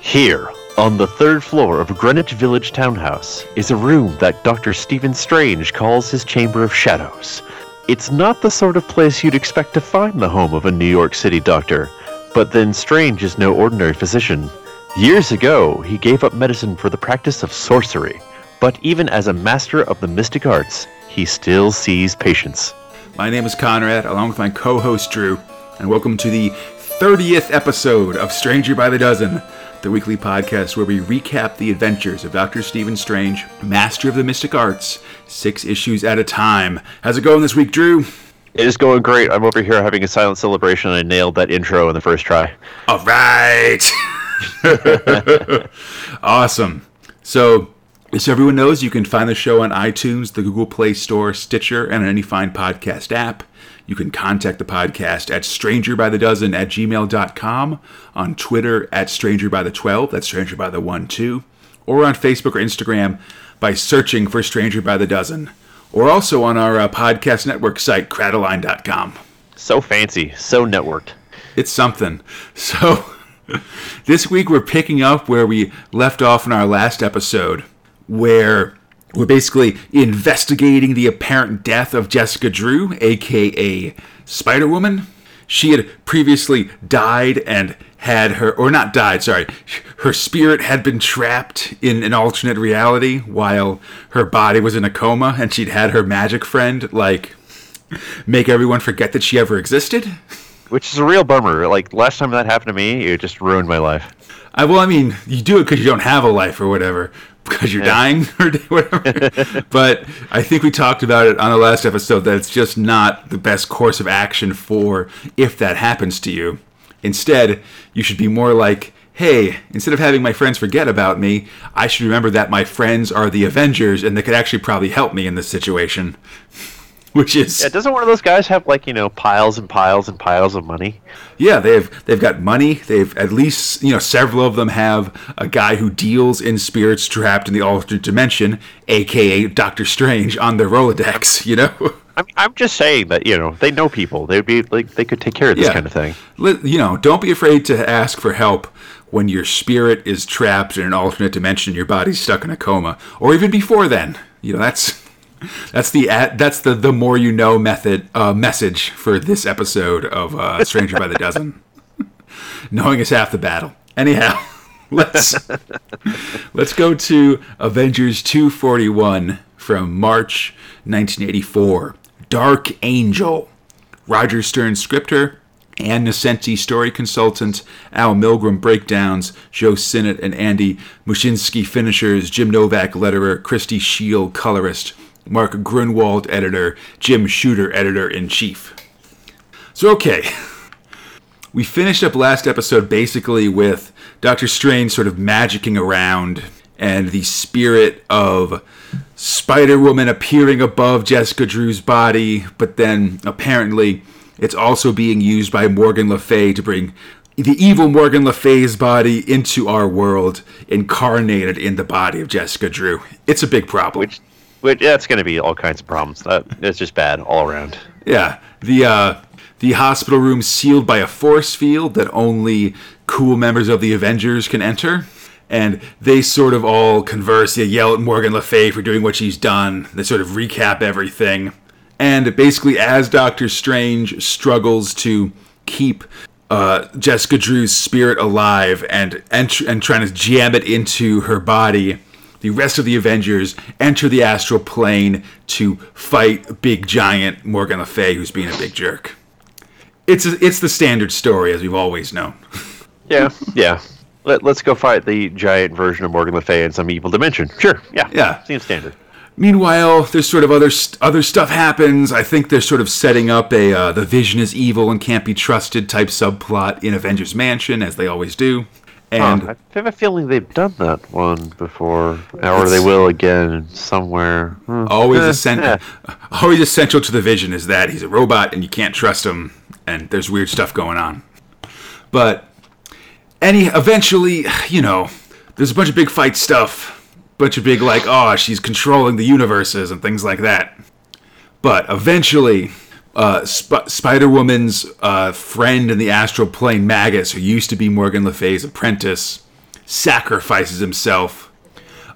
Here, on the third floor of Greenwich Village Townhouse, is a room that Dr. Stephen Strange calls his Chamber of Shadows. It's not the sort of place you'd expect to find the home of a New York City doctor, but then Strange is no ordinary physician. Years ago, he gave up medicine for the practice of sorcery, but even as a master of the mystic arts, he still sees patients. My name is Conrad, along with my co host Drew, and welcome to the 30th episode of Stranger by the Dozen, the weekly podcast where we recap the adventures of Dr. Stephen Strange, master of the mystic arts, six issues at a time. How's it going this week, Drew? It is going great. I'm over here having a silent celebration. I nailed that intro in the first try. All right. awesome. So, as everyone knows, you can find the show on iTunes, the Google Play Store, Stitcher, and on any fine podcast app. You can contact the podcast at strangerbythedozen at gmail.com, on Twitter at strangerbythe12, that's stranger by the 1 2, or on Facebook or Instagram by searching for Stranger by the Dozen, or also on our uh, podcast network site, crataline.com. So fancy, so networked. It's something. So, this week we're picking up where we left off in our last episode, where we're basically investigating the apparent death of Jessica Drew, aka Spider Woman. She had previously died and had her, or not died, sorry, her spirit had been trapped in an alternate reality while her body was in a coma, and she'd had her magic friend, like, make everyone forget that she ever existed. Which is a real bummer. Like, last time that happened to me, it just ruined my life. I, well, I mean, you do it because you don't have a life or whatever, because you're yeah. dying or whatever. but I think we talked about it on the last episode that it's just not the best course of action for if that happens to you. Instead, you should be more like, hey, instead of having my friends forget about me, I should remember that my friends are the Avengers and they could actually probably help me in this situation. which is yeah. Doesn't one of those guys have like you know piles and piles and piles of money? Yeah, they've they've got money. They've at least you know several of them have a guy who deals in spirits trapped in the alternate dimension, aka Doctor Strange, on their Rolodex. You know. I'm, I'm just saying that you know they know people. They'd be like they could take care of this yeah. kind of thing. You know, don't be afraid to ask for help when your spirit is trapped in an alternate dimension, your body's stuck in a coma, or even before then. You know, that's that's the that's the the more you know method uh, message for this episode of uh, Stranger by the Dozen. Knowing is half the battle. Anyhow, let's let's go to Avengers 241 from March 1984. Dark Angel. Roger Stern scripter, Ann Nocenti story consultant, Al Milgrom breakdowns, Joe Sinnott and Andy Mushynsky finishers, Jim Novak letterer, Christie Scheele colorist. Mark Gruenwald, editor, Jim Shooter, editor in chief. So, okay. We finished up last episode basically with Doctor Strange sort of magicking around and the spirit of Spider Woman appearing above Jessica Drew's body, but then apparently it's also being used by Morgan Le Fay to bring the evil Morgan Le Fay's body into our world, incarnated in the body of Jessica Drew. It's a big problem. Which which that's going to be all kinds of problems. That it's just bad all around. Yeah, the uh, the hospital room sealed by a force field that only cool members of the Avengers can enter. And they sort of all converse, they yell at Morgan Le Fay for doing what she's done. They sort of recap everything. And basically, as Doctor Strange struggles to keep uh, Jessica Drew's spirit alive and, and and trying to jam it into her body, the rest of the Avengers enter the astral plane to fight big giant Morgan Le Fay, who's being a big jerk. It's a, it's the standard story as we've always known. yeah, yeah. Let, us go fight the giant version of Morgan Le Fay in some evil dimension. Sure, yeah, yeah, seems standard. Meanwhile, there's sort of other st- other stuff happens. I think they're sort of setting up a uh, the Vision is evil and can't be trusted type subplot in Avengers Mansion, as they always do. And huh, I have a feeling they've done that one before, or they will again somewhere. Hmm. Always eh, essential. Eh. Always essential to the vision is that he's a robot and you can't trust him, and there's weird stuff going on. But any eventually, you know, there's a bunch of big fight stuff, bunch of big like, oh, she's controlling the universes and things like that. But eventually, uh, Sp- Spider Woman's uh, friend in the astral plane, Magus, who used to be Morgan Le Fay's apprentice, sacrifices himself,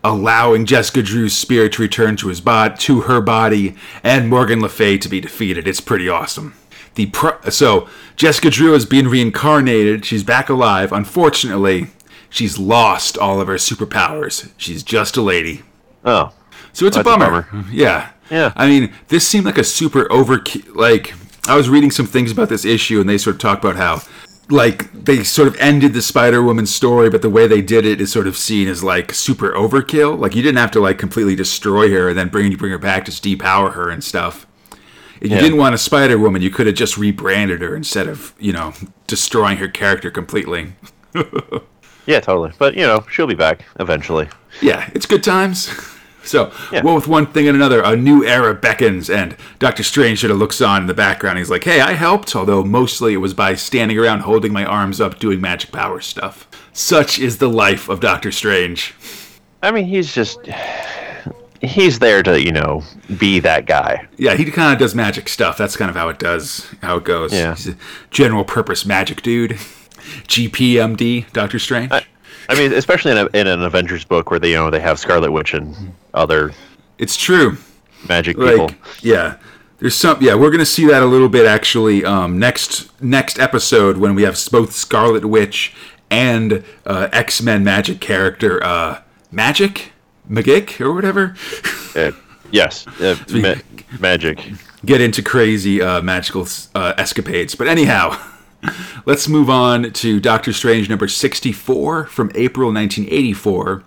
allowing Jessica Drew's spirit to return to his body, to her body, and Morgan Le Fay to be defeated. It's pretty awesome. The pro- so Jessica Drew has been reincarnated. She's back alive. Unfortunately, she's lost all of her superpowers. She's just a lady. Oh, So it's a That's a bummer. bummer. Yeah. Yeah. I mean, this seemed like a super over like I was reading some things about this issue and they sort of talk about how like they sort of ended the Spider-Woman story, but the way they did it is sort of seen as like super overkill. Like you didn't have to like completely destroy her and then bring bring her back to depower her and stuff. If you Yeah. didn't want a Spider-Woman, you could have just rebranded her instead of, you know, destroying her character completely. yeah, totally. But you know, she'll be back eventually. yeah, it's good times. So, Yeah. well, with one thing and another, a new era beckons, and Doctor Strange sort of looks on in the background. He's like, hey, I helped, although mostly it was by standing around holding my arms up doing magic power stuff. Such is the life of Doctor Strange. I mean, he's just he's there to you know be that guy. Yeah, he kind of does magic stuff. That's kind of how it does, how it goes. Yeah. He's a general purpose magic dude. GPMD, Doctor Strange. I mean, especially in, a, in an Avengers book where they you know they have Scarlet Witch and other it's true. magic people. yeah there's some yeah we're gonna see that a little bit actually um, next next episode when we have both scarlet witch and uh, x-men magic character uh, magic magic or whatever Uh, yes, uh, ma- magic. get into crazy uh, magical uh, escapades but anyhow let's move on to doctor strange number 64 from april 1984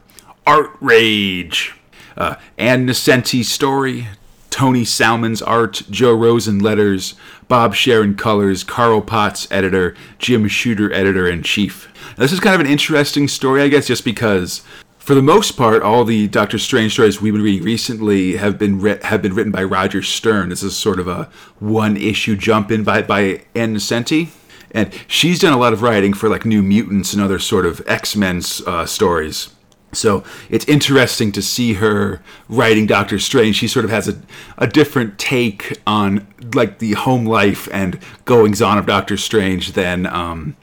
art rage uh, Ann Nocenti's story, Tony Salmons' art, Joe Rosen letters, Bob Sharen colors, Carl Potts editor, Jim Shooter editor in chief. This is kind of an interesting story, I guess, just because for the most part, all the Doctor Strange stories we've been reading recently have been have been written by Roger Stern. This is sort of a one issue jump in by by Ann Nesenti. And she's done a lot of writing for like New Mutants and other sort of X Men uh, stories. So it's interesting to see her writing Doctor Strange. She sort of has a, a different take on like the home life and goings on of Doctor Strange than um,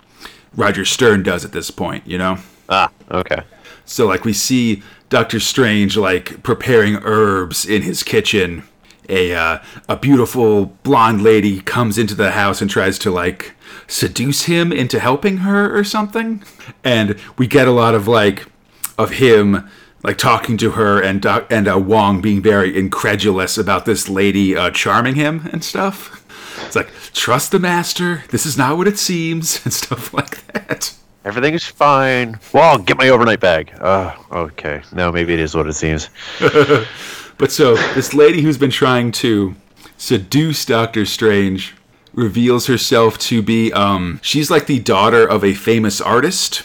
Roger Stern does at this point. You know. Ah, okay. So like we see Doctor Strange like preparing herbs in his kitchen. A uh, a beautiful blonde lady comes into the house and tries to like seduce him into helping her or something. And we get a lot of like of him like talking to her and Doc- and uh, Wong being very incredulous about this lady uh, charming him and stuff. It's like trust the master. This is not what it seems and stuff like that. Everything is fine. Well, get my overnight bag. Oh, okay. No, maybe it is what it seems. But so this lady who's been trying to seduce Doctor Strange reveals herself to be um she's like the daughter of a famous artist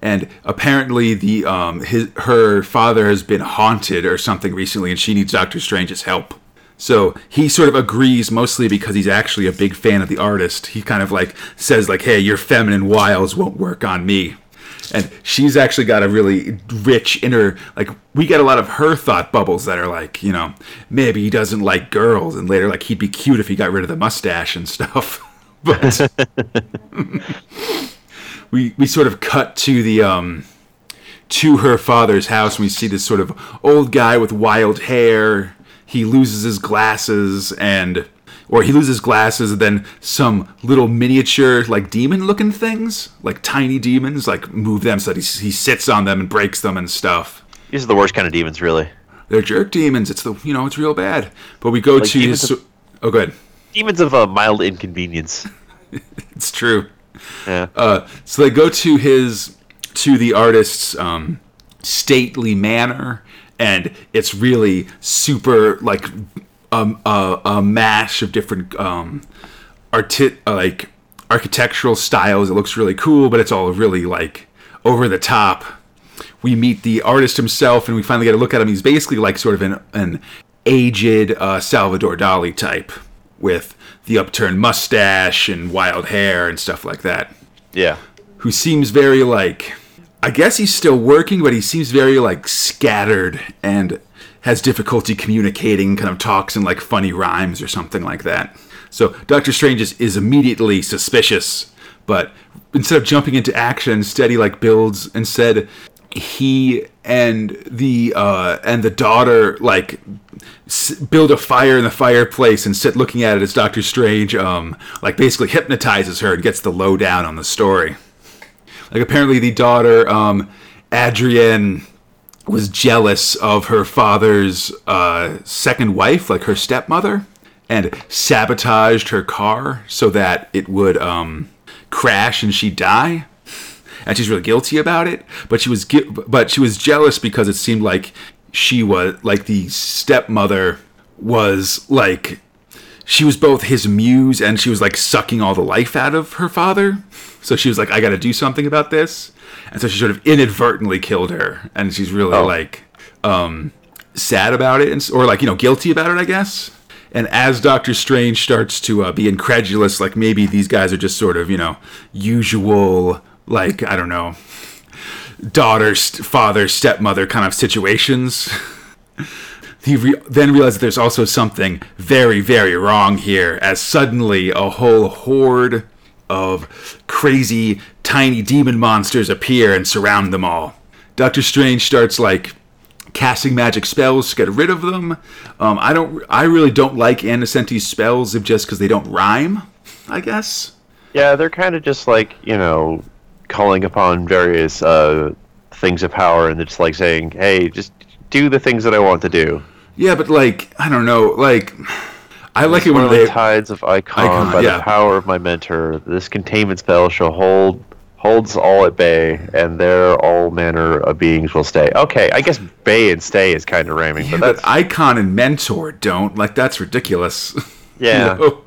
and apparently the um his her father has been haunted or something recently and she needs Doctor Strange's help. So he sort of agrees mostly because he's actually a big fan of the artist. He kind of like says like, "Hey, your feminine wiles won't work on me." And she's actually got a really rich inner like we get a lot of her thought bubbles that are like, you know, maybe he doesn't like girls and later like he'd be cute if he got rid of the mustache and stuff. But we we sort of cut to the um to her father's house and we see this sort of old guy with wild hair. He loses his glasses and or he loses glasses and then some little miniature like demon looking things, like tiny demons, like move them so that he, he sits on them and breaks them and stuff. These are the worst kind of demons, really. They're jerk demons. It's the you know, it's real bad. But we go to demons his Oh good. Demons of a mild inconvenience. It's true. Yeah. Uh, so they go to his to the artist's um, stately manor, and it's really super like um, a, a mash of different um, arti- uh, like architectural styles. It looks really cool, but it's all really like over the top. We meet the artist himself, and we finally get a look at him. He's basically like sort of an, an aged uh, Salvador Dali type with the upturned mustache and wild hair and stuff like that yeah. who seems very like I guess he's still working, but he seems very like scattered and has difficulty communicating, kind of talks in like funny rhymes or something like that. So Doctor Strange is, is immediately suspicious, but instead of jumping into action, instead he like builds. Instead, he and the uh, and the daughter like s- build a fire in the fireplace and sit looking at it as Doctor Strange um like basically hypnotizes her and gets the lowdown on the story. Like apparently the daughter um Adrienne was jealous of her father's uh, second wife, like her stepmother, and sabotaged her car so that it would um, crash and she'd die. And she's really guilty about it, but she was but she was jealous because it seemed like she was like the stepmother was like she was both his muse and she was like sucking all the life out of her father. So she was like, I got to do something about this. And so she sort of inadvertently killed her. And she's really Oh. like um, sad about it and, or like, you know, guilty about it, I guess. And as Doctor Strange starts to uh, be incredulous, like maybe these guys are just sort of, you know, usual, like, I don't know, daughter, st- father, stepmother kind of situations. he re- then realizes there's also something very, very wrong here, as suddenly a whole horde of crazy, tiny demon monsters appear and surround them all. Doctor Strange starts like casting magic spells to get rid of them. Um, I don't. I really don't like Nocenti's spells just because they don't rhyme. I guess. Yeah, they're kind of just like you know, calling upon various uh, things of power, and just like saying, "Hey, just do the things that I want to do." Yeah, but like I don't know. Like I like it when they. tides of Ikonn, Ikonn, by yeah. the power of my mentor. This containment spell shall hold holds all at bay, and there all manner of beings will stay. Okay, I guess bay and stay is kind of rhyming, Yeah, but but Ikonn and mentor don't like that's ridiculous. yeah, You know?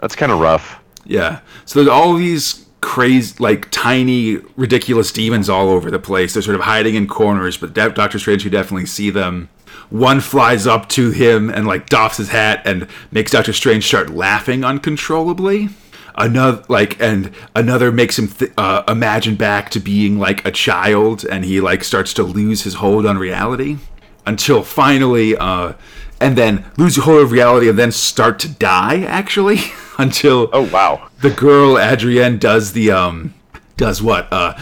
that's kind of rough. Yeah. So there's all these crazy, like tiny, ridiculous demons all over the place. They're sort of hiding in corners, but De- Doctor Strange you definitely see them. One flies up to him and like doffs his hat and makes Doctor Strange start laughing uncontrollably. Another like and another makes him th- uh, imagine back to being like a child, and he like starts to lose his hold on reality until finally, uh, and then lose your hold of reality and then start to die. Actually, until Oh wow. the girl Adrienne does the um does what uh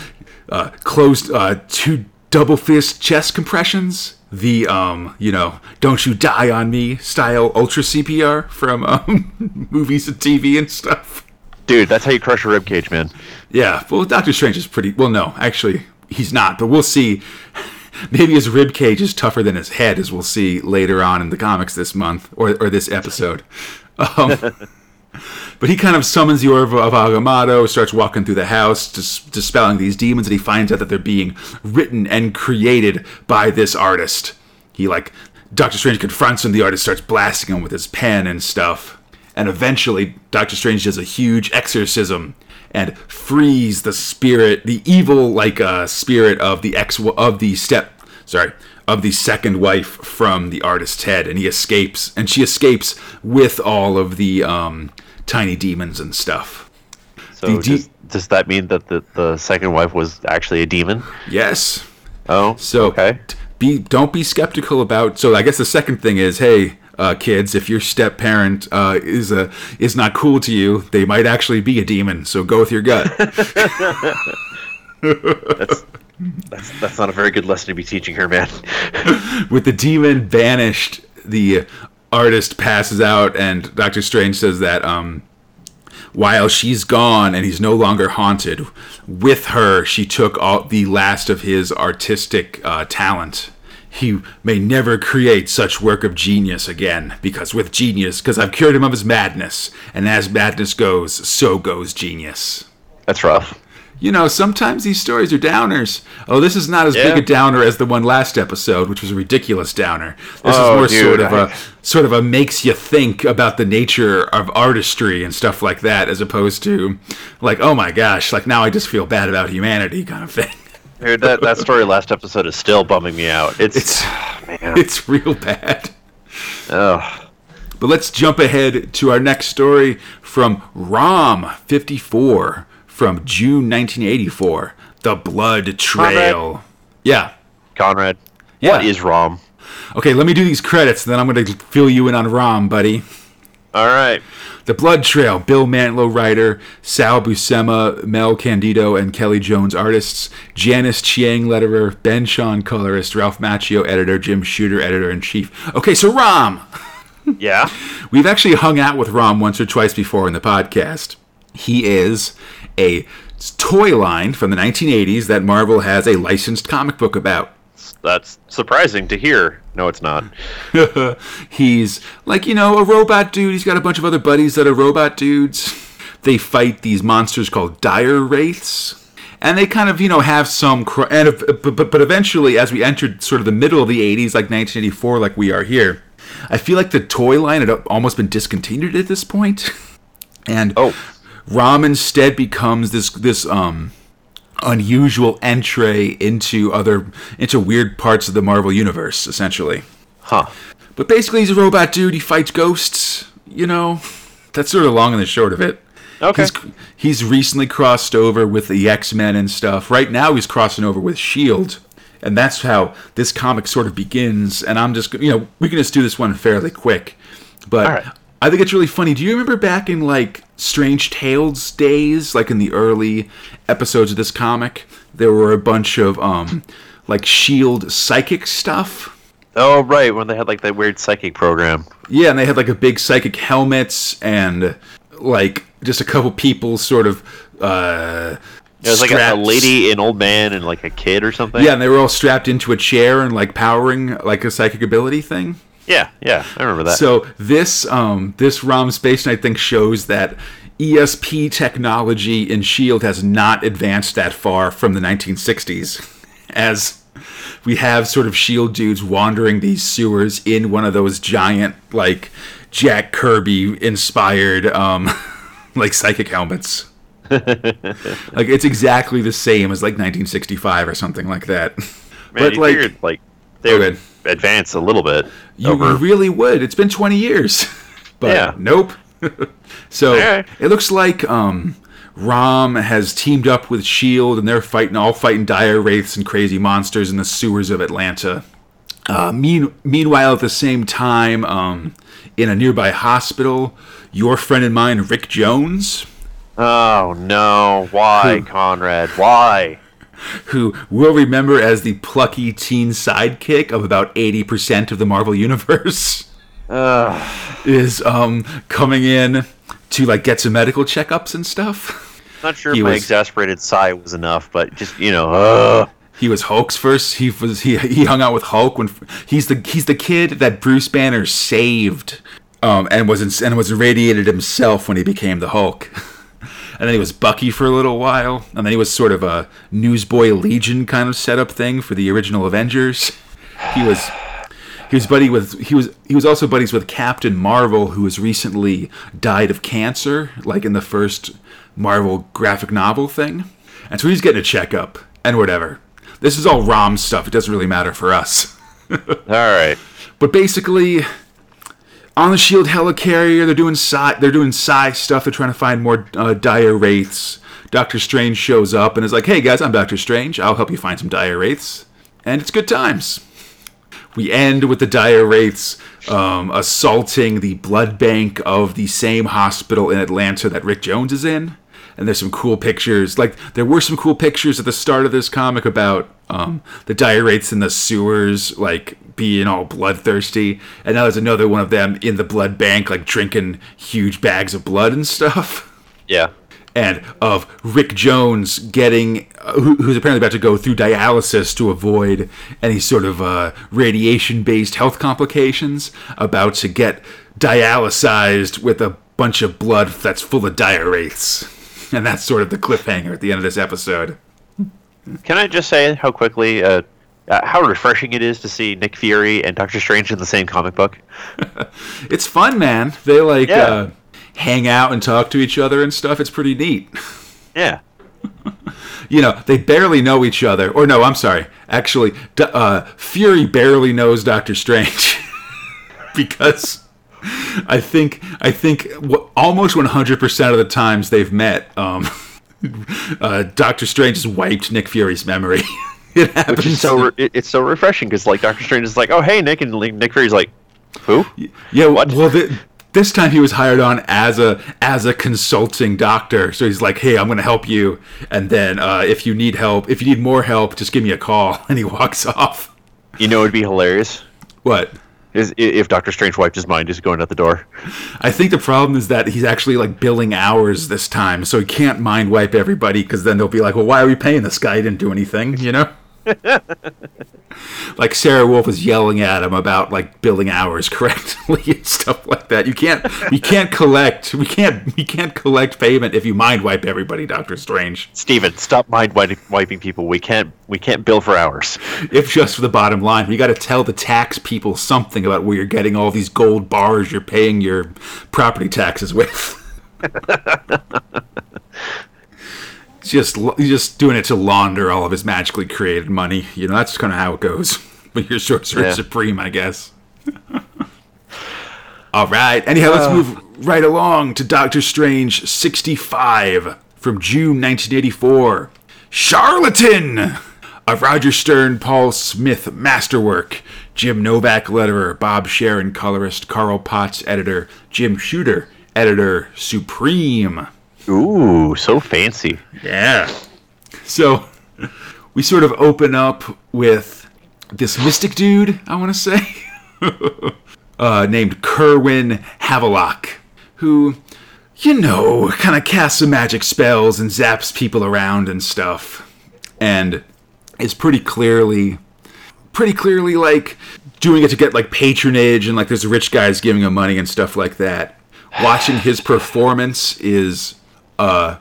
uh closed uh two double fist chest compressions the um you know don't you die on me style ultra CPR from um movies and TV and stuff Dude, that's how you crush a rib cage, man. yeah well Doctor Strange is pretty well no actually he's not but we'll see maybe his rib cage is tougher than his head as we'll see later on in the comics this month or or this episode um But he kind of summons the Orb of Agamotto, starts walking through the house, dis- dispelling these demons, and he finds out that they're being written and created by this artist. He, like, Doctor Strange confronts him, the artist starts blasting him with his pen and stuff. And eventually, Doctor Strange does a huge exorcism and frees the spirit, the evil, like, uh, spirit of the ex, of the step, sorry, of the second wife from the artist's head. And he escapes, and she escapes with all of the, um, tiny demons and stuff. So de- does, does that mean that the, the second wife was actually a demon? Yes. Oh, So okay. be don't be skeptical about. So I guess the second thing is, hey, uh, kids, if your step parent uh, is a is not cool to you, they might actually be a demon. So go with your gut. That's that's not a very good lesson to be teaching her, man. with the demon banished, the artist passes out, and Doctor Strange says that um, while she's gone and he's no longer haunted, with her she took all the last of his artistic uh, talent. He may never create such work of genius again, because with genius, because I've cured him of his madness, and as madness goes, so goes genius. That's rough. You know, sometimes these stories are downers. Oh, this is not as Yeah. big a downer as the one last episode, which was a ridiculous downer. This Oh, is more dude, sort of I- a sort of a makes you think about the nature of artistry and stuff like that, as opposed to like, oh my gosh, like now I just feel bad about humanity kind of thing. Dude, that, that story last episode is still bumming me out. It's, It's man. it's real bad. Ugh. But let's jump ahead to our next story from ROM 54 from June 1984, The Blood Trail. Yeah. Conrad, Yeah. what is ROM? Okay, let me do these credits, then I'm going to fill you in on ROM, buddy. All right. The Blood Trail, Bill Mantlo writer, Sal Buscema, Mel Candido, and Kelly Jones artists, Janice Chiang letterer, Ben Sean colorist, Ralph Macchio editor, Jim Shooter editor in chief. Okay, so Rom. Yeah. We've actually hung out with Rom once or twice before in the podcast. He is a toy line from the 1980s that Marvel has a licensed comic book about. That's surprising to hear. No, it's not. He's like, you know, a robot dude. He's got a bunch of other buddies that are robot dudes. They fight these monsters called dire wraiths. And they kind of, you know, have some. Cr- and but, but, but eventually, as we entered sort of the middle of the 80s, like 1984, like we are here, I feel like the toy line had almost been discontinued at this point. And Oh. Rom instead becomes this this um unusual entree into other into weird parts of the Marvel universe, essentially. Huh. But basically, he's a robot dude. He fights ghosts. You know, that's sort of long and the short of it. Okay. He's, he's recently crossed over with the X Men and stuff. Right now, he's crossing over with Shield, and that's how this comic sort of begins. And I'm just, you know, we can just do this one fairly quick. But right. I think it's really funny. Do you remember back in like Strange Tales days, like in the early episodes of this comic, there were a bunch of um, like Shield psychic stuff. Oh, right. When they had like that weird psychic program. Yeah, and they had like a big psychic helmets and like just a couple people sort of uh It was like a, a lady, an old man, and like a kid or something. Yeah, and they were all strapped into a chair and like powering like a psychic ability thing. Yeah. Yeah. I remember that. So this um this ROM Space Knight thing shows that ESP technology in Shield has not advanced that far from the 1960s as we have sort of shield dudes wandering these sewers in one of those giant like Jack Kirby inspired um like psychic helmets. like it's exactly the same as like 1965 or something like that. Man, but like figured like they would. Advance a little bit You, over. really would. It's been 20 years. but Yeah. nope. so Alright. it looks like um, Rom has teamed up with Shield, and they're fighting all fighting dire wraiths and crazy monsters in the sewers of Atlanta. Uh, mean, meanwhile, at the same time, um, in a nearby hospital, your friend and mine, Rick Jones, oh no! Why, Who? Conrad? Why? Who we'll remember as the plucky teen sidekick of about 80% of the Marvel Universe. Ugh. is um coming in to like get some medical checkups and stuff. Not sure He if my was- exasperated sigh was enough, but just you know, uh, He was Hulk's first. He was he he hung out with Hulk when he's the he's the kid that Bruce Banner saved, um and was in, and was irradiated himself when he became the Hulk. And then he was Bucky for a little while, and then he was sort of a Newsboy Legion kind of setup thing for the original Avengers. He was he was buddy with he was he was also buddies with Captain Marvel, who has recently died of cancer, like in the first Marvel graphic novel thing. And so he's getting a checkup and whatever. This is all ROM stuff. It doesn't really matter for us. all right. But basically, on the Shield helicarrier, they're doing psi, they're doing psi stuff. They're trying to find more uh, dire wraiths. Doctor Strange shows up and is like, "Hey guys, I'm Doctor Strange. I'll help you find some dire wraiths." And it's good times. We end with the dire wraiths um, assaulting the blood bank of the same hospital in Atlanta that Rick Jones is in. And there's some cool pictures. Like there were some cool pictures at the start of this comic about um, the dire wraiths in the sewers, like being all bloodthirsty. And now there's another one of them in the blood bank, like drinking huge bags of blood and stuff Yeah. and of Rick Jones getting, uh, who, who's apparently about to go through dialysis to avoid any sort of uh, radiation-based health complications, about to get dialysized with a bunch of blood that's full of dire wraiths. And that's sort of the cliffhanger at the end of this episode. Can I just say how quickly, uh, uh, how refreshing it is to see Nick Fury and Doctor Strange in the same comic book? It's fun, man. They like Yeah. uh, hang out and talk to each other and stuff. It's pretty neat. Yeah. you know, they barely know each other. Or no, I'm sorry. Actually, D- uh, Fury barely knows Doctor Strange because I think I think almost 100% of the times they've met, um, uh, Doctor Strange has wiped Nick Fury's memory. it happens. Which is so re- it's so refreshing because like Doctor Strange is like, oh hey Nick, and Nick Fury's like, who? yeah. what? Well, the, this time he was hired on as a as a consulting doctor. So he's like, "Hey, I'm going to help you, and then uh, if you need help, if you need more help, just give me a call." And he walks off. You know, it'd be hilarious What? Is if Doctor Strange wiped his mind just going out the door. I think the problem is that he's actually like billing hours this time, so he can't mind wipe everybody because then they'll be like, "Well, why are we paying this guy? He didn't do anything," you know. like Sara Wolfe was yelling at him about like billing hours correctly and stuff like that. You can't, you can't collect, we can't, we can't collect payment if you mind wipe everybody, Doctor Strange. Steven, stop mind wiping people. We can't we can't bill for hours. If just for the bottom line, you got to tell the tax people something about where you're getting all these gold bars you're paying your property taxes with. just just doing it to launder all of his magically created money. You know, that's kind of how it goes. But you're sorcerer Yeah. supreme, I guess. all right. Anyhow, let's uh. move right along to Doctor Strange 65 from June 1984. Charlatan! A Roger Stern, Paul Smith masterwork. Jim Novak, letterer. Bob Sharen, colorist. Carl Potts, editor. Jim Shooter, editor supreme. Ooh, so fancy. Yeah. So we sort of open up with this mystic dude, I want to say, uh, named Kerwin Havelock, who, you know, kind of casts some magic spells and zaps people around and stuff, and is pretty clearly, pretty clearly like doing it to get like patronage and like there's rich guys giving him money and stuff like that. Watching his performance is uh,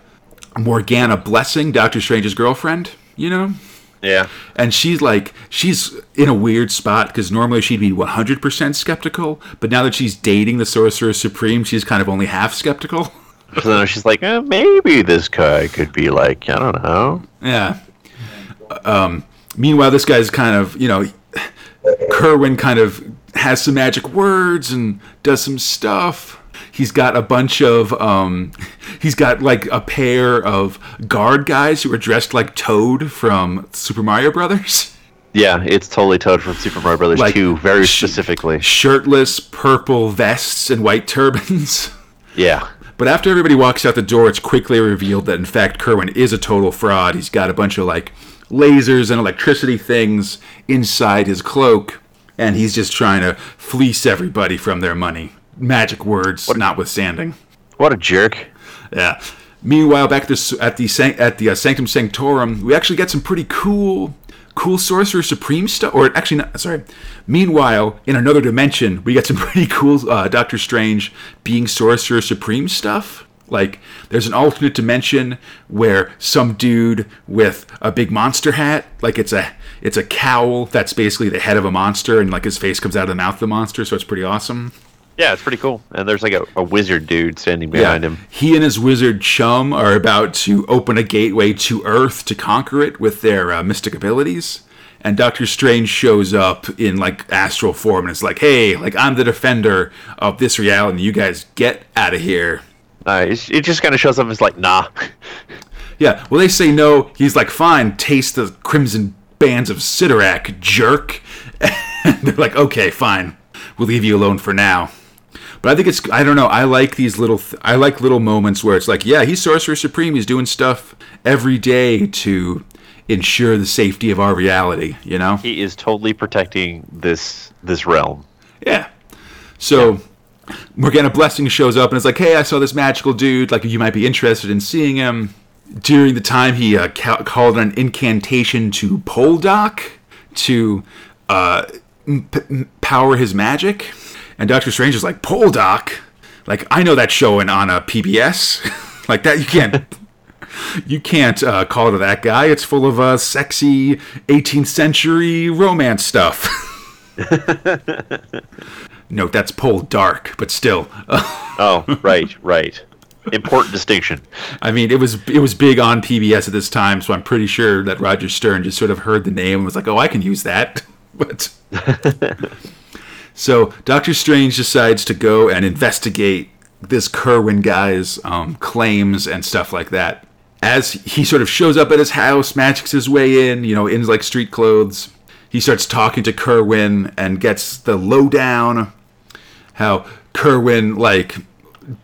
Morgana Blessing, Doctor Strange's girlfriend, you know? Yeah. And she's like, she's in a weird spot because normally she'd be 100% skeptical, but now that she's dating the Sorcerer Supreme, she's kind of only half skeptical. So she's like, eh, maybe this guy could be like, I don't know. Yeah. Um, meanwhile, this guy's kind of, you know, Kerwin kind of has some magic words and does some stuff. He's got a bunch of, um, he's got like a pair of guard guys who are dressed like Toad from Super Mario Brothers. Yeah, it's totally Toad from Super Mario Brothers Like, 2, very sh- specifically. Shirtless, purple vests and white turbans. Yeah. But after everybody walks out the door, it's quickly revealed that in fact Kerwin is a total fraud. He's got a bunch of like lasers and electricity things inside his cloak, and he's just trying to fleece everybody from their money. Magic words notwithstanding. What a jerk. Yeah. Meanwhile, back this, at the at the uh, Sanctum Sanctorum, we actually get some pretty cool, cool Sorcerer Supreme stuff. Or actually, not, sorry. Meanwhile, in another dimension, we get some pretty cool uh, Doctor Strange being Sorcerer Supreme stuff. Like, there's an alternate dimension where some dude with a big monster hat, like it's a it's a cowl that's basically the head of a monster, and like his face comes out of the mouth of the monster, so it's pretty awesome. Yeah, it's pretty cool. And there's like a, a wizard dude standing behind him. He and his wizard chum are about to open a gateway to Earth to conquer it with their uh, mystic abilities. And Doctor Strange shows up in like astral form and it's like, hey, like I'm the defender of this reality. You guys get out of here. Uh, it, it just kind of shows up as like, nah. Yeah, well, they say no. He's like, fine, taste the crimson bands of Cyttorak, jerk. And they're like, okay, fine, we'll leave you alone for now. But I think it's, I don't know, I like these little, th- I like little moments where it's like, yeah, he's Sorcerer Supreme. He's doing stuff every day to ensure the safety of our reality, you know? he is totally protecting this this realm. Yeah. So Morgana Blessing shows up and it's like, "Hey, I saw this magical dude. Like, you might be interested in seeing him." During the time, he uh, ca- called an incantation to Poldock to uh, p- power his magic, and Doctor Strange is like, "Poldock, like I know that show in on a PBS, like that. You can't." You can't uh, call to that guy. It's full of uh, sexy 18th century romance stuff. Note that's Pole Dark, but still. Oh, right, right. Important distinction. I mean, it was it was big on PBS at this time, so I'm pretty sure that Roger Stern just sort of heard the name and was like, "Oh, I can use that." But so Doctor Strange decides to go and investigate this Kerwin guy's um, claims and stuff like that. As he sort of shows up at his house, magics his way in, you know, in like street clothes. He starts talking to Kerwin and gets the lowdown how Kerwin like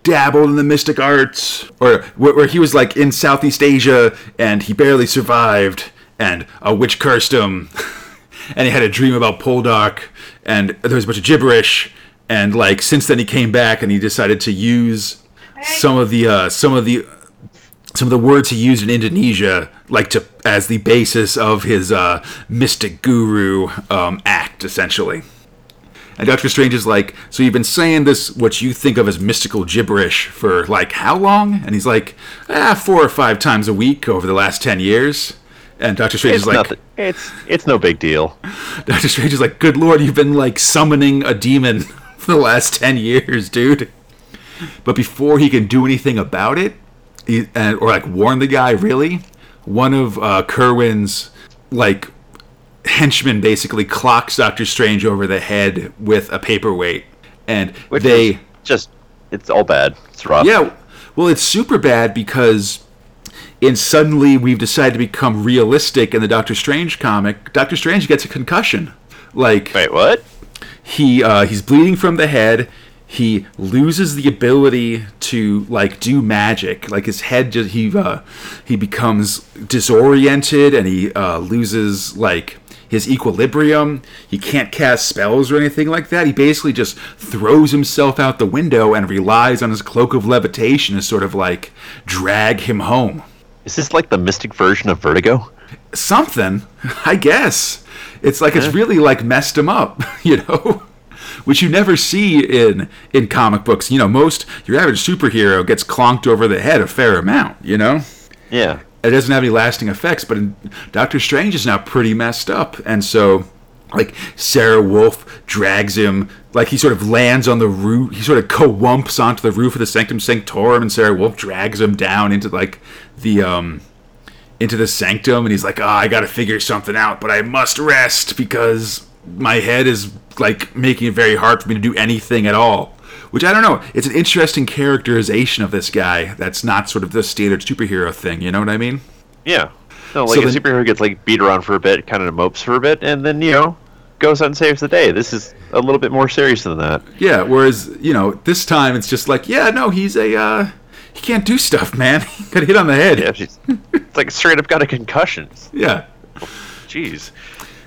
dabbled in the mystic arts, or where, he was like in Southeast Asia and he barely survived, and a witch cursed him, and he had a dream about Poldark, and there was a bunch of gibberish, and like since then he came back and he decided to use some of the uh, some of the some of the words he used in Indonesia, like to as the basis of his uh, mystic guru um, act, essentially. And Doctor Strange is like, so you've been saying this, what you think of as mystical gibberish, for like how long? And he's like, ah, four or five times a week over the last ten years. And Doctor Strange It's is like, nothing. It's it's no big deal. Doctor Strange is like, good lord, you've been like summoning a demon for the last ten years, dude. But before he can do anything about it, he, and, or like warn the guy, really, one of uh, Kerwin's like henchmen basically clocks Doctor Strange over the head with a paperweight, and Which they. just it's all bad. It's rough. Yeah, well, it's super bad because in suddenly we've decided to become realistic in the Doctor Strange comic. Doctor Strange gets a concussion. Like Wait, what? he uh, he's bleeding from the head. He loses the ability to like do magic. Like his head just he uh, he becomes disoriented and he uh, loses like his equilibrium. He can't cast spells or anything like that. He basically just throws himself out the window and relies on his cloak of levitation to sort of like drag him home. Is this like the mystic version of Vertigo? Something, I guess. It's like it's really like messed him up, you know, which you never see in in comic books. You know, most your average superhero gets clonked over the head a fair amount. You know, Yeah. it doesn't have any lasting effects. But in, Doctor Strange is now pretty messed up, and so like Sara Wolfe drags him, like he sort of lands on the roof. He sort of co-wumps onto the roof of the Sanctum Sanctorum, and Sara Wolfe drags him down into like the um into the sanctum, and he's like, "Ah, I got to figure something out, but I must rest because my head is like making it very hard for me to do anything at all." Which I don't know. It's an interesting characterization of this guy. That's not sort of the standard superhero thing. You know what I mean? Yeah. No, like So a then- superhero gets like beat around for a bit, kind of mopes for a bit, and then you know goes out and saves the day. This is a little bit more serious than that. Yeah. Whereas you know this time it's just like, yeah, no, he's a uh, he can't do stuff, man. he got hit on the head. Yeah, she's, it's like straight up got a concussion. yeah. Jeez.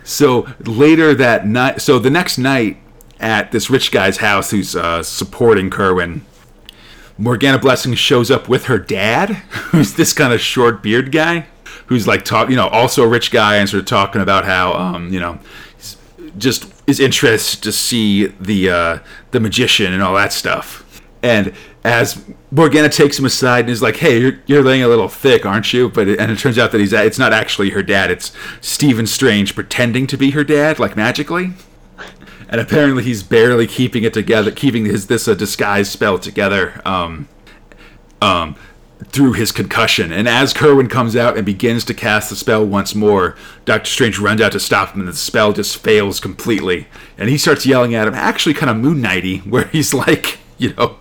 So later that night, so the next night at this rich guy's house who's uh, supporting Kerwin, Morgana Blessing shows up with her dad, who's this kind of short beard guy, who's like talk, you know, also a rich guy, and sort of talking about how, um, you know, just his interest to see the uh, the magician and all that stuff. And as Morgana takes him aside and is like, "Hey, you're, you're laying a little thick, aren't you?" But and it turns out that he's it's not actually her dad. It's Stephen Strange pretending to be her dad, like magically. And apparently, he's barely keeping it together, keeping his this uh, disguise spell together. Um, um, through his concussion. And as Kerwin comes out and begins to cast the spell once more, Doctor Strange runs out to stop him, and the spell just fails completely. And he starts yelling at him, actually kind of Moon Knighty, where he's like, you know,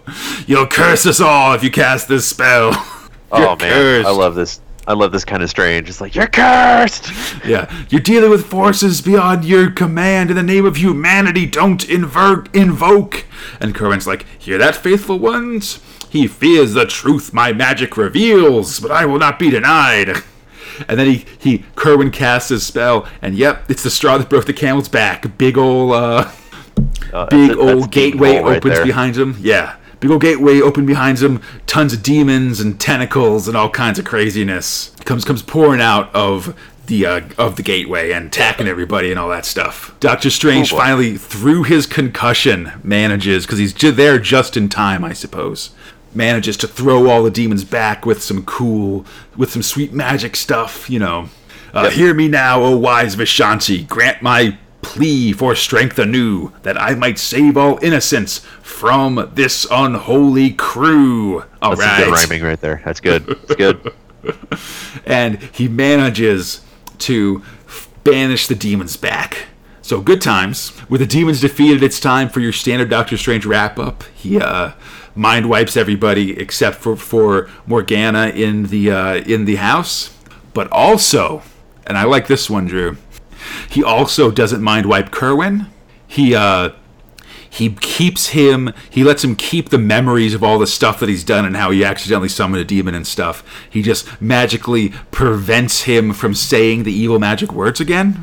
you'll curse us all if you cast this spell. Oh man, cursed." I love this. I love this kind of strange. It's like you're cursed. Yeah, you're dealing with forces beyond your command. In the name of humanity, don't invoke. invoke. And Kerwin's like, hear that, faithful ones? He fears the truth my magic reveals, but I will not be denied. And then he, he Kerwin casts his spell, and yep, it's the straw that broke the camel's back. Big ol' uh, Uh, big old gateway right opens there. behind him. Yeah. Big old gateway open behind him. Tons of demons and tentacles and all kinds of craziness comes comes pouring out of the uh, of the gateway and attacking everybody and all that stuff. Doctor Strange Oh, finally, through his concussion, manages because he's ju- there just in time, I suppose. Manages to throw all the demons back with some cool, with some sweet magic stuff. You know, uh, hear me now, O wise Vishanti. Grant my plea for strength anew, that I might save all innocence from this unholy crew. All That's right, good rhyming right there. That's good. That's good. and he manages to banish the demons back. So good times. With the demons defeated, it's time for your standard Doctor Strange wrap up. He uh, mind wipes everybody except for for Morgana in the uh, in the house, but also, and I like this one, Drew. He also doesn't mind wipe Kerwin. He uh, he keeps him he lets him keep the memories of all the stuff that he's done and how he accidentally summoned a demon and stuff he just magically prevents him from saying the evil magic words again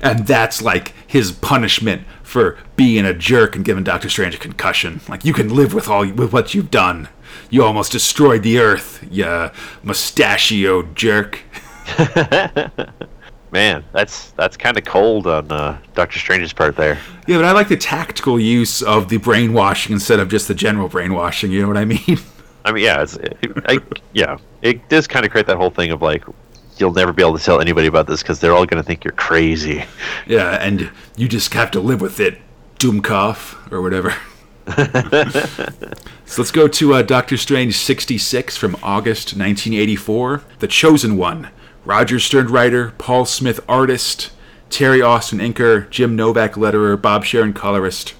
and that's like his punishment for being a jerk and giving Doctor Strange a concussion. Like you can live with all with what you've done. You almost destroyed the Earth, you mustachio jerk. Man, that's that's kind of cold on uh, Doctor Strange's part there. Yeah, but I like the tactical use of the brainwashing instead of just the general brainwashing. You know what I mean? I mean, yeah, it's, it, I, yeah, it does kind of create that whole thing of like, you'll never be able to tell anybody about this because they're all going to think you're crazy. Yeah, and you just have to live with it, Doomkoff or whatever. so let's go to uh, Doctor Strange 66 from August 1984. The Chosen One. Roger Stern writer, Paul Smith artist, Terry Austin inker, Jim Novak letterer, Bob Sharen colorist,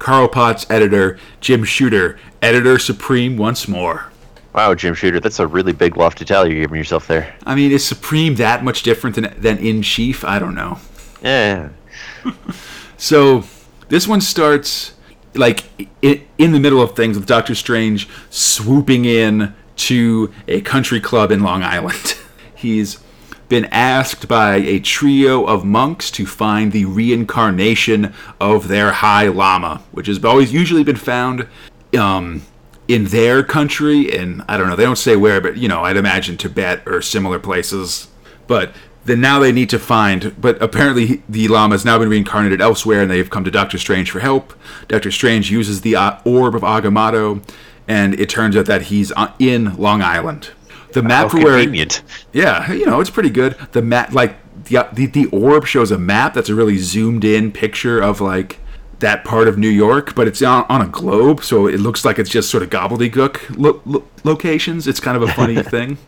Carl Potts editor, Jim Shooter editor supreme once more. Wow, Jim Shooter, that's a really big lofty title you're giving yourself there. I mean, is Supreme that much different than than in Chief? I don't know. Yeah. so this one starts like in, in the middle of things with Doctor Strange swooping in to a country club in Long Island. He's been asked by a trio of monks to find the reincarnation of their High Lama, which has always usually been found um, in their country, and I don't know, they don't say where, but you know, I'd imagine Tibet or similar places. But then now they need to find, but apparently the Lama has now been reincarnated elsewhere, and they've come to Doctor Strange for help. Doctor Strange uses the uh, orb of Agamotto, and it turns out that he's uh, in Long Island. The map for where, convenient. yeah, you know, it's pretty good. The map, like the, the the orb shows a map that's a really zoomed in picture of like that part of New York, but it's on, on a globe, so it looks like it's just sort of gobbledygook lo- lo- locations. It's kind of a funny thing.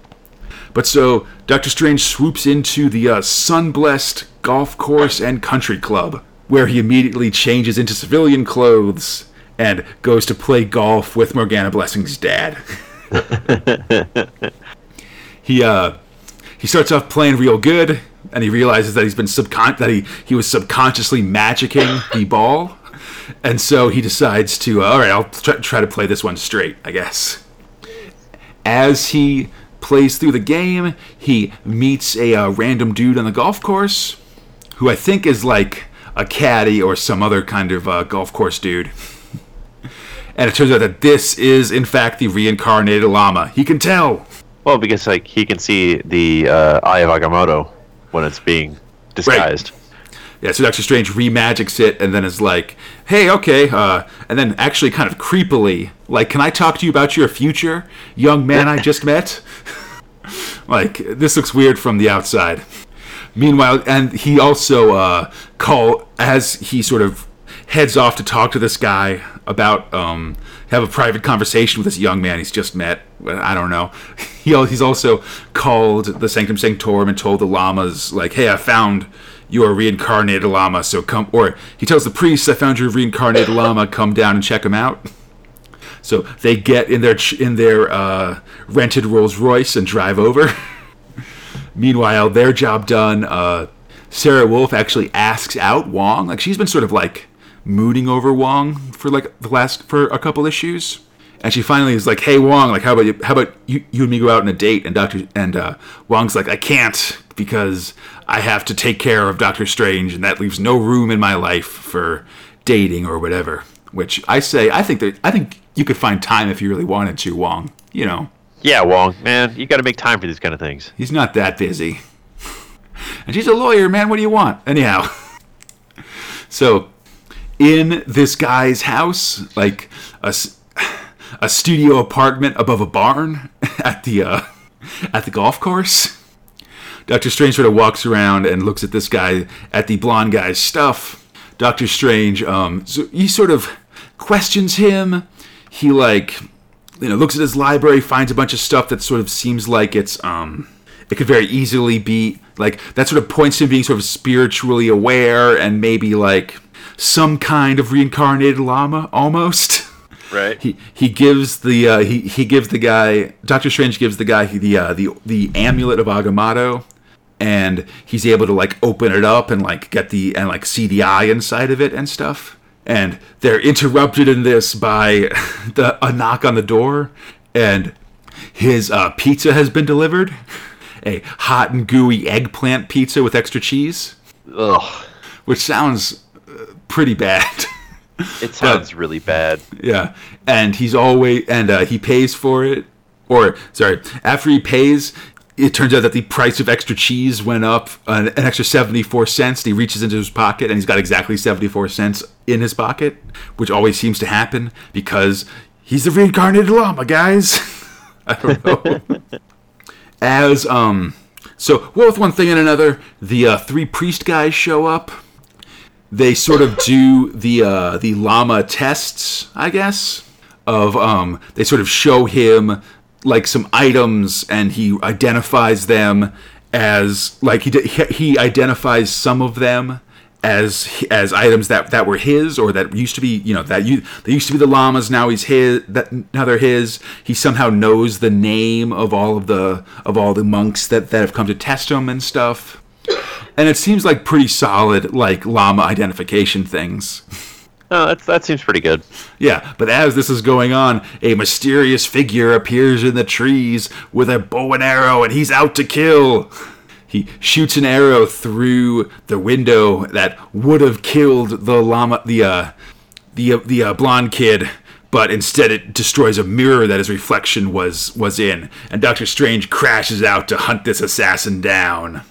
But so Doctor Strange swoops into the uh, sun-blessed golf course and country club, where he immediately changes into civilian clothes and goes to play golf with Morgana Blessing's dad. he uh, he starts off playing real good, and he realizes that he's been subcon that he he was subconsciously magicking the ball, and so he decides to uh, all right, I'll try, try to play this one straight, I guess. As he plays through the game, he meets a uh, random dude on the golf course, who I think is like a caddy or some other kind of uh, golf course dude. And it turns out that this is, in fact, the reincarnated lama. He can tell. Well, because like he can see the uh, Eye of Agamotto when it's being disguised. Yeah, so Doctor Strange remagics it and then is like, hey, okay, uh, and then actually kind of creepily, like, can I talk to you about your future, young man I just met? like, this looks weird from the outside. Meanwhile, and he also uh, call as he sort of heads off to talk to this guy about um, have a private conversation with this young man he's just met. I don't know. He he's also called the Sanctum Sanctorum and told the lamas like, "Hey, I found your reincarnated lama, so come." Or he tells the priests, "I found your reincarnated lama. Come down and check him out." So they get in their in their uh, rented Rolls Royce and drive over. Meanwhile, their job done. Uh, Sara Wolfe actually asks out Wong. Like she's been sort of like mooning over Wong for like the last for a couple issues, and she finally is like, "Hey Wong, like how about you? How about you, you and me go out on a date?" And Doctor and uh, Wong's like, "I can't because I have to take care of Doctor Strange, and that leaves no room in my life for dating or whatever." Which I say, I think that I think you could find time if you really wanted to, Wong. You know, Yeah, Wong, man, you got to make time for these kind of things. He's not that busy. And she's a lawyer, man. What do you want? Anyhow. So, in this guy's house, like a a studio apartment above a barn at the uh, at the golf course, Doctor Strange sort of walks around and looks at this guy at the blonde guy's stuff. Doctor Strange, um, so he sort of questions him. He like you know looks at his library finds a bunch of stuff that sort of seems like it's um it could very easily be like that sort of points to him being sort of spiritually aware and maybe like some kind of reincarnated lama almost Right. he he gives the uh, he he gives the guy Doctor Strange gives the guy the uh, the the amulet of Agamotto, and he's able to like open it up and like get the and like see the eye inside of it and stuff. and they're interrupted in this by the, a knock on the door, and his uh, pizza has been delivered. A hot and gooey eggplant pizza with extra cheese, Ugh. which sounds uh, pretty bad. It sounds really bad. yeah, and he's always and uh, he pays for it, or sorry, after he pays, it turns out that the price of extra cheese went up an, an extra 74 cents. And he reaches into his pocket and he's got exactly 74 cents in his pocket, which always seems to happen because he's the reincarnated lama, guys. I don't know. As, um, so, well, with one thing and another, the uh, three priest guys show up. They sort of do the uh, the lama tests, I guess. Of um, they sort of show him like some items, and he identifies them as like he he identifies some of them as as items that that were his or that used to be you know that you they used to be the lamas now he's his that now they're his he somehow knows the name of all of the of all the monks that that have come to test him and stuff and it seems like pretty solid like lama identification things Oh, that's, that seems pretty good. yeah, but as this is going on, a mysterious figure appears in the trees with a bow and arrow, and he's out to kill. He shoots an arrow through the window that would have killed the lama, the uh, the uh, the uh, blonde kid, but instead it destroys a mirror that his reflection was was in, and Doctor Strange crashes out to hunt this assassin down.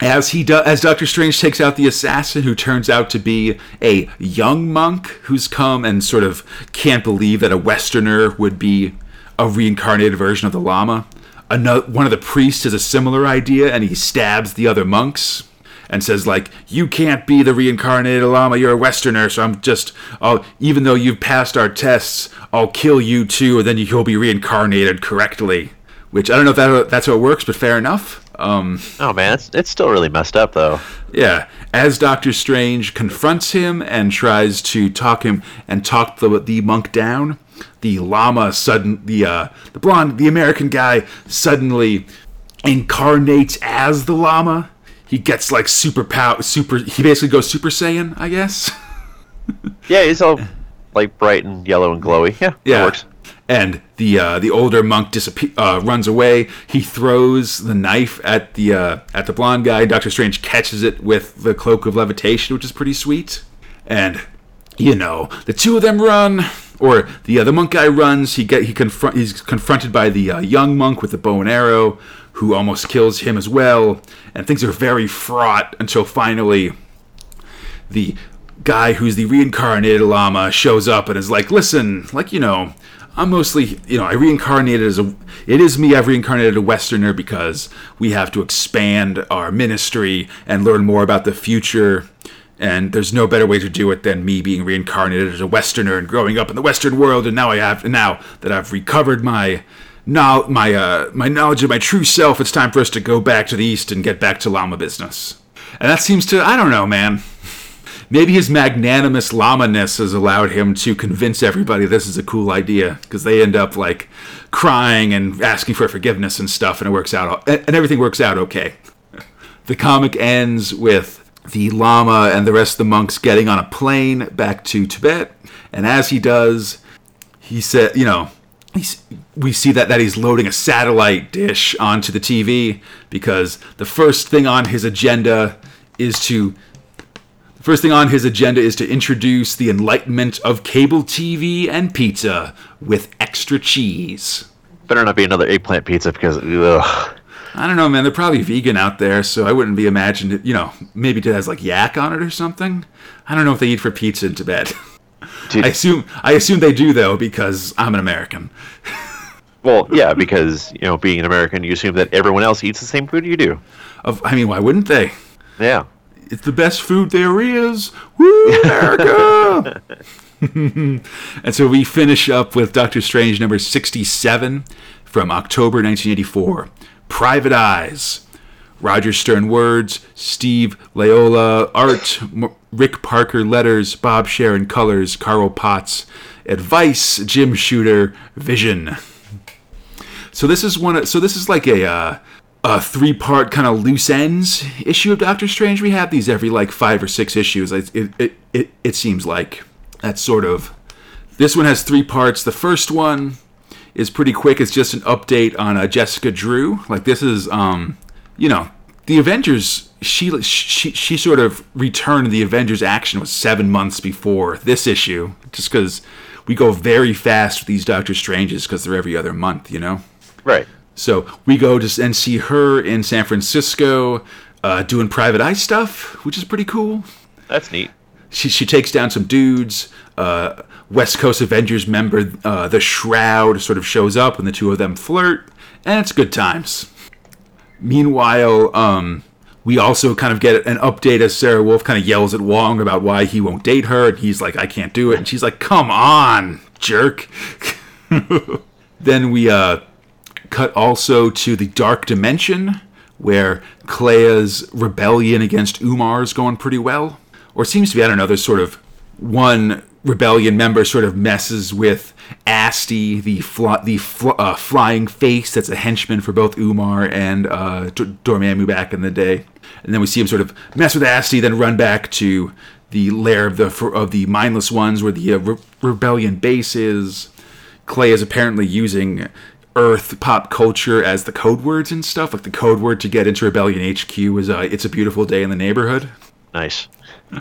As he do- as Doctor Strange takes out the assassin, who turns out to be a young monk who's come and sort of can't believe that a Westerner would be a reincarnated version of the Lama. Another, one of the priests has a similar idea, and he stabs the other monks and says like, "You can't be the reincarnated Lama. You're a Westerner, so I'm just, I'll, even though you've passed our tests, I'll kill you too, and then you'll be reincarnated correctly." Which I don't know if that, that's how it works, but fair enough. Um, Oh man, it's, it's still really messed up though. yeah, as Doctor Strange confronts him and tries to talk him and talk the the monk down, the lama sudden the uh, the blonde the American guy suddenly incarnates as the lama. He gets like super power, super. He basically goes Super Saiyan, I guess. Yeah, he's all like bright and yellow and glowy. Yeah, Yeah. works. And the uh, the older monk disappear uh, runs away. He throws the knife at the uh, at the blonde guy. Doctor Strange catches it with the cloak of levitation, which is pretty sweet. And you know, the two of them run, or the the monk guy runs. He get he confront he's confronted by the uh, young monk with the bow and arrow, who almost kills him as well. And things are very fraught until finally the guy who's the reincarnated lama shows up and is like, "Listen, like you know, I'm mostly, you know, I reincarnated as a. It is me. I've reincarnated a Westerner because we have to expand our ministry and learn more about the future." And there's no better way to do it than me being reincarnated as a Westerner and growing up in the Western world. And now I have, now that I've recovered my, now my uh, my knowledge of my true self, it's time for us to go back to the East and get back to lama business. And that seems to, I don't know, man maybe his magnanimous lama-ness has allowed him to convince everybody this is a cool idea because they end up like crying and asking for forgiveness and stuff and it works out and everything works out okay. The comic ends with the Lama and the rest of the monks getting on a plane back to tibet and as he does he said you know we see that, that he's loading a satellite dish onto the tv because the first thing on his agenda is to First thing on his agenda is to introduce the enlightenment of cable TV and pizza with extra cheese. Better not be another eggplant pizza because ugh. I don't know, man. They're probably vegan out there, so I wouldn't be imagined. You know, maybe it has like yak on it or something. I don't know if they eat for pizza in Tibet. Dude, I assume I assume they do though because I'm an American. well, yeah, because you know, being an American, you assume that everyone else eats the same food you do. Of, I mean, why wouldn't they? Yeah. It's the best food there is. Woo, America! and so we finish up with Doctor Strange number 67 from October 1984. Private Eyes. Roger Stern words, Steve Leialoha art, M- Rick Parker letters, Bob Sharen colors, Carl Potts advice, Jim Shooter vision. So this is one. of- So this is like a uh, uh, three part kind of loose ends issue of Doctor Strange. We have these every like five or six issues. It it it, it, it seems like that's sort of. This one has three parts. The first one is pretty quick. It's just an update on uh, Jessica Drew. Like this is, um, you know, the Avengers. She she she sort of returned the Avengers action was seven months before this issue, just because we go very fast with these Doctor Stranges because they're every other month, you know. Right. So we go to and see her in San Francisco uh, doing private eye stuff, which is pretty cool. That's neat. She she takes down some dudes. Uh, West Coast Avengers member uh, the Shroud sort of shows up, and the two of them flirt, and it's good times. Meanwhile, um, we also kind of get an update as Sara Wolfe kind of yells at Wong about why he won't date her, and he's like, "I can't do it," and she's like, "Come on, jerk." then we uh, cut also to the Dark Dimension, where Clea's rebellion against Umar is going pretty well, or seems to be. I don't know. There's sort of one rebellion member sort of messes with Asti, the the fl- uh, flying face that's a henchman for both Umar and uh, D- Dormammu back in the day. And then we see him sort of mess with Asti, then run back to the lair of the of the mindless ones, where the uh, re- rebellion base is. Clea is apparently using Earth pop culture as the code words and stuff. Like the code word to get into Rebellion HQ is uh, "It's a beautiful day in the neighborhood." Nice.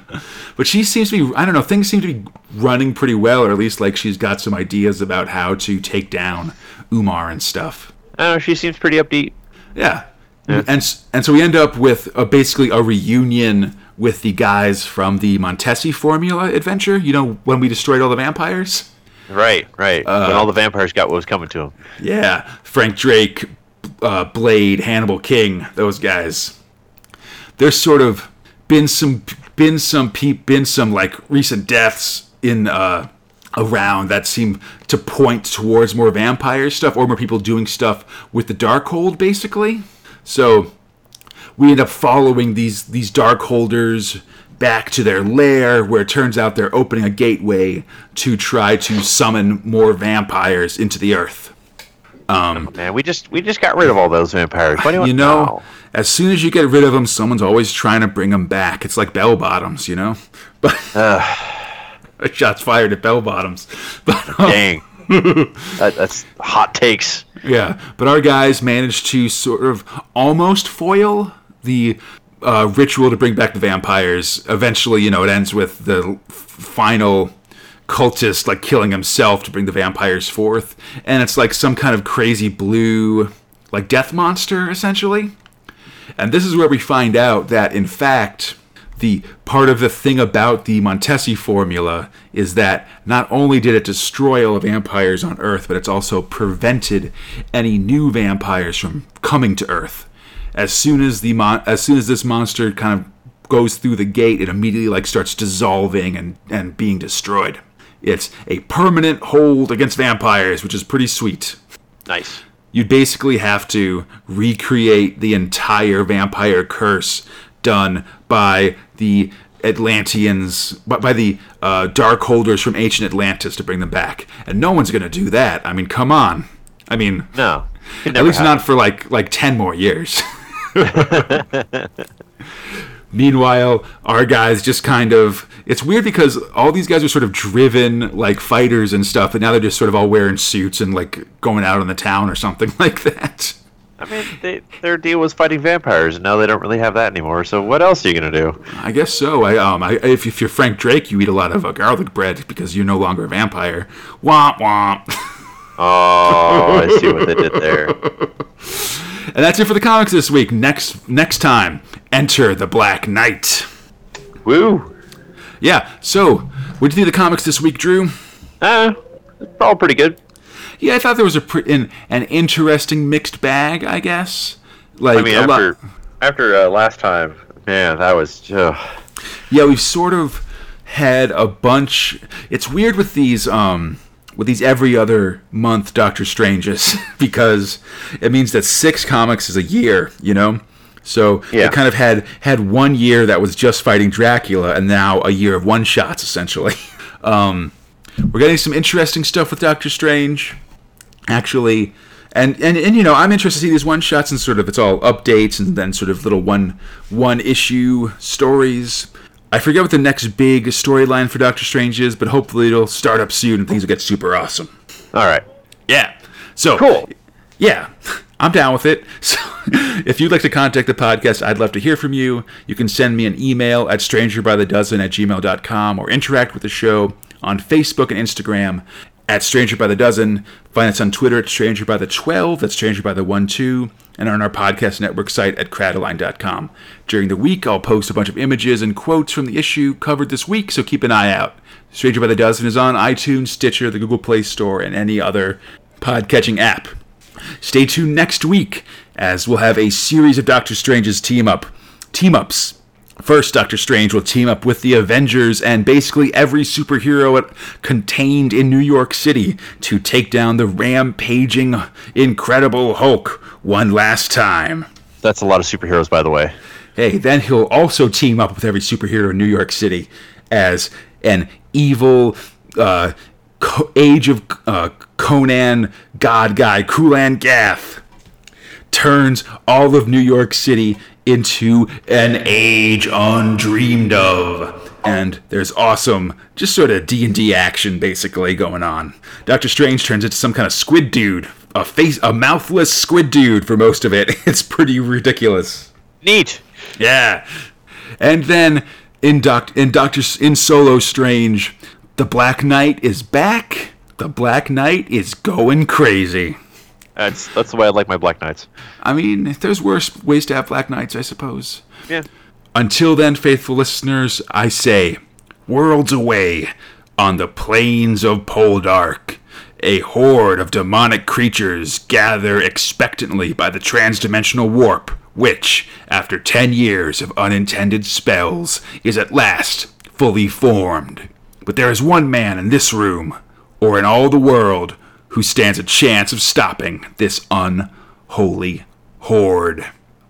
but she seems to be I don't know, things seem to be running pretty well, or at least like she's got some ideas about how to take down Umar and stuff. I she seems pretty upbeat. Yeah. yeah. And and so we end up with a, basically a reunion with the guys from the Montesi formula adventure, you know, when we destroyed all the vampires. Right, right. Uh, when all the vampires got what was coming to them. Yeah. Frank Drake, uh, Blade, Hannibal King, those guys. They're sort of been some been some pe- been some like recent deaths in uh, around that seem to point towards more vampire stuff or more people doing stuff with the Darkhold, basically. So we end up following these these Darkholders back to their lair, where it turns out they're opening a gateway to try to summon more vampires into the earth. Um, oh, man, we just we just got rid of all those vampires. What do you, you know? Now? as soon as you get rid of them, someone's always trying to bring them back. It's like bell bottoms, you know. But uh, shots fired at bell bottoms. But um, dang, that, that's hot takes. Yeah, but our guys managed to sort of almost foil the uh, ritual to bring back the vampires. Eventually, you know, it ends with the final cultist like killing himself to bring the vampires forth, and it's like some kind of crazy blue like death monster essentially. And this is where we find out that, in fact, the part of the thing about the Montesi formula is that not only did it destroy all the vampires on Earth, but it's also prevented any new vampires from coming to Earth. As soon as the mon- as soon as this monster kind of goes through the gate, it immediately like starts dissolving and and being destroyed. It's a permanent hold against vampires, which is pretty sweet. Nice you'd basically have to recreate the entire vampire curse done by the Atlanteans, by the uh, Darkholders from ancient Atlantis to bring them back. And no one's going to do that. I mean, come on. I mean, no. At least happen. not for like like 10 more years. Meanwhile, our guys just kind of it's weird because all these guys are sort of driven like fighters and stuff, and now they're just sort of all wearing suits and like going out in the town or something like that. I mean, they, their deal was fighting vampires, and now they don't really have that anymore. So what else are you gonna do? I guess so. I um, I, if, if you're Frank Drake, you eat a lot of uh, garlic bread because you're no longer a vampire. Womp womp. Oh, I see what they did there. And that's it for the comics this week. Next next time, enter the Black Knight. Woo! Yeah. So, what do you think of the comics this week, Drew? Uh, all pretty good. Yeah, I thought there was a pre- an, an interesting mixed bag. I guess. Like I mean, after lot- after uh, last time, man, that was. Yeah, we've sort of had a bunch. It's weird with these. Um, with these every other month Doctor Stranges because it means that six comics is a year, you know. So yeah. it kind of had had one year that was just fighting Dracula, and now a year of one shots essentially. Um, we're getting some interesting stuff with Doctor Strange. Actually, and, and and you know I'm interested to see these one shots and sort of it's all updates and then sort of little one one issue stories. I forget what the next big storyline for Doctor Strange is, but hopefully it'll start up soon and things will get super awesome. All right. Yeah. So Cool. Yeah, I'm down with it. So if you'd like to contact the podcast, I'd love to hear from you. You can send me an email at strangerbythedozen at gmail.com or interact with the show on Facebook and Instagram at Stranger by the Dozen. Find us on Twitter at Stranger by the 12, that's Stranger by the 1 2, and on our podcast network site at cradaline.com. During the week, I'll post a bunch of images and quotes from the issue covered this week, so keep an eye out. Stranger by the Dozen is on iTunes, Stitcher, the Google Play Store, and any other podcatching app. Stay tuned next week as we'll have a series of Doctor Strange's team up team ups. First, Doctor Strange will team up with the Avengers and basically every superhero contained in New York City to take down the rampaging Incredible Hulk one last time. That's a lot of superheroes, by the way. Hey, then he'll also team up with every superhero in New York City as an evil uh, Co- Age of uh, Conan God guy, Kulan Gath, turns all of New York City into an age undreamed of. And there's awesome, just sort of D and D action basically going on. Doctor Strange turns into some kind of squid dude, a face, a mouthless squid dude for most of it. It's pretty ridiculous. Neat. Yeah. And then in Doc in Doctor in Solo Strange, the Black Knight is back. The Black Knight is going crazy. That's that's the way I like my Black Knights. I mean, there's worse ways to have Black Knights, I suppose. Yeah. Until then, faithful listeners, I say, worlds away, on the plains of Poldark, a horde of demonic creatures gather expectantly by the transdimensional warp, which, after ten years of unintended spells, is at last fully formed. But there is one man in this room, or in all the world, who stands a chance of stopping this unholy horde.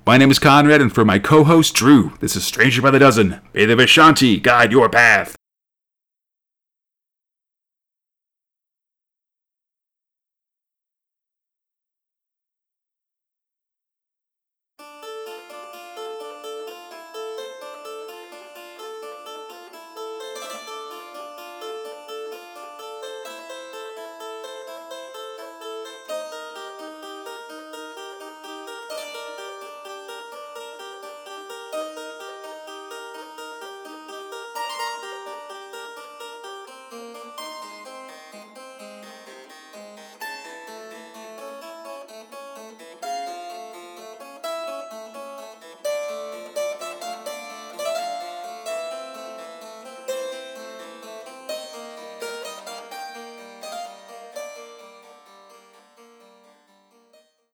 My name is Conrad, and for my co host Drew, this is Stranger by the Dozen. May the Vishanti guide your path.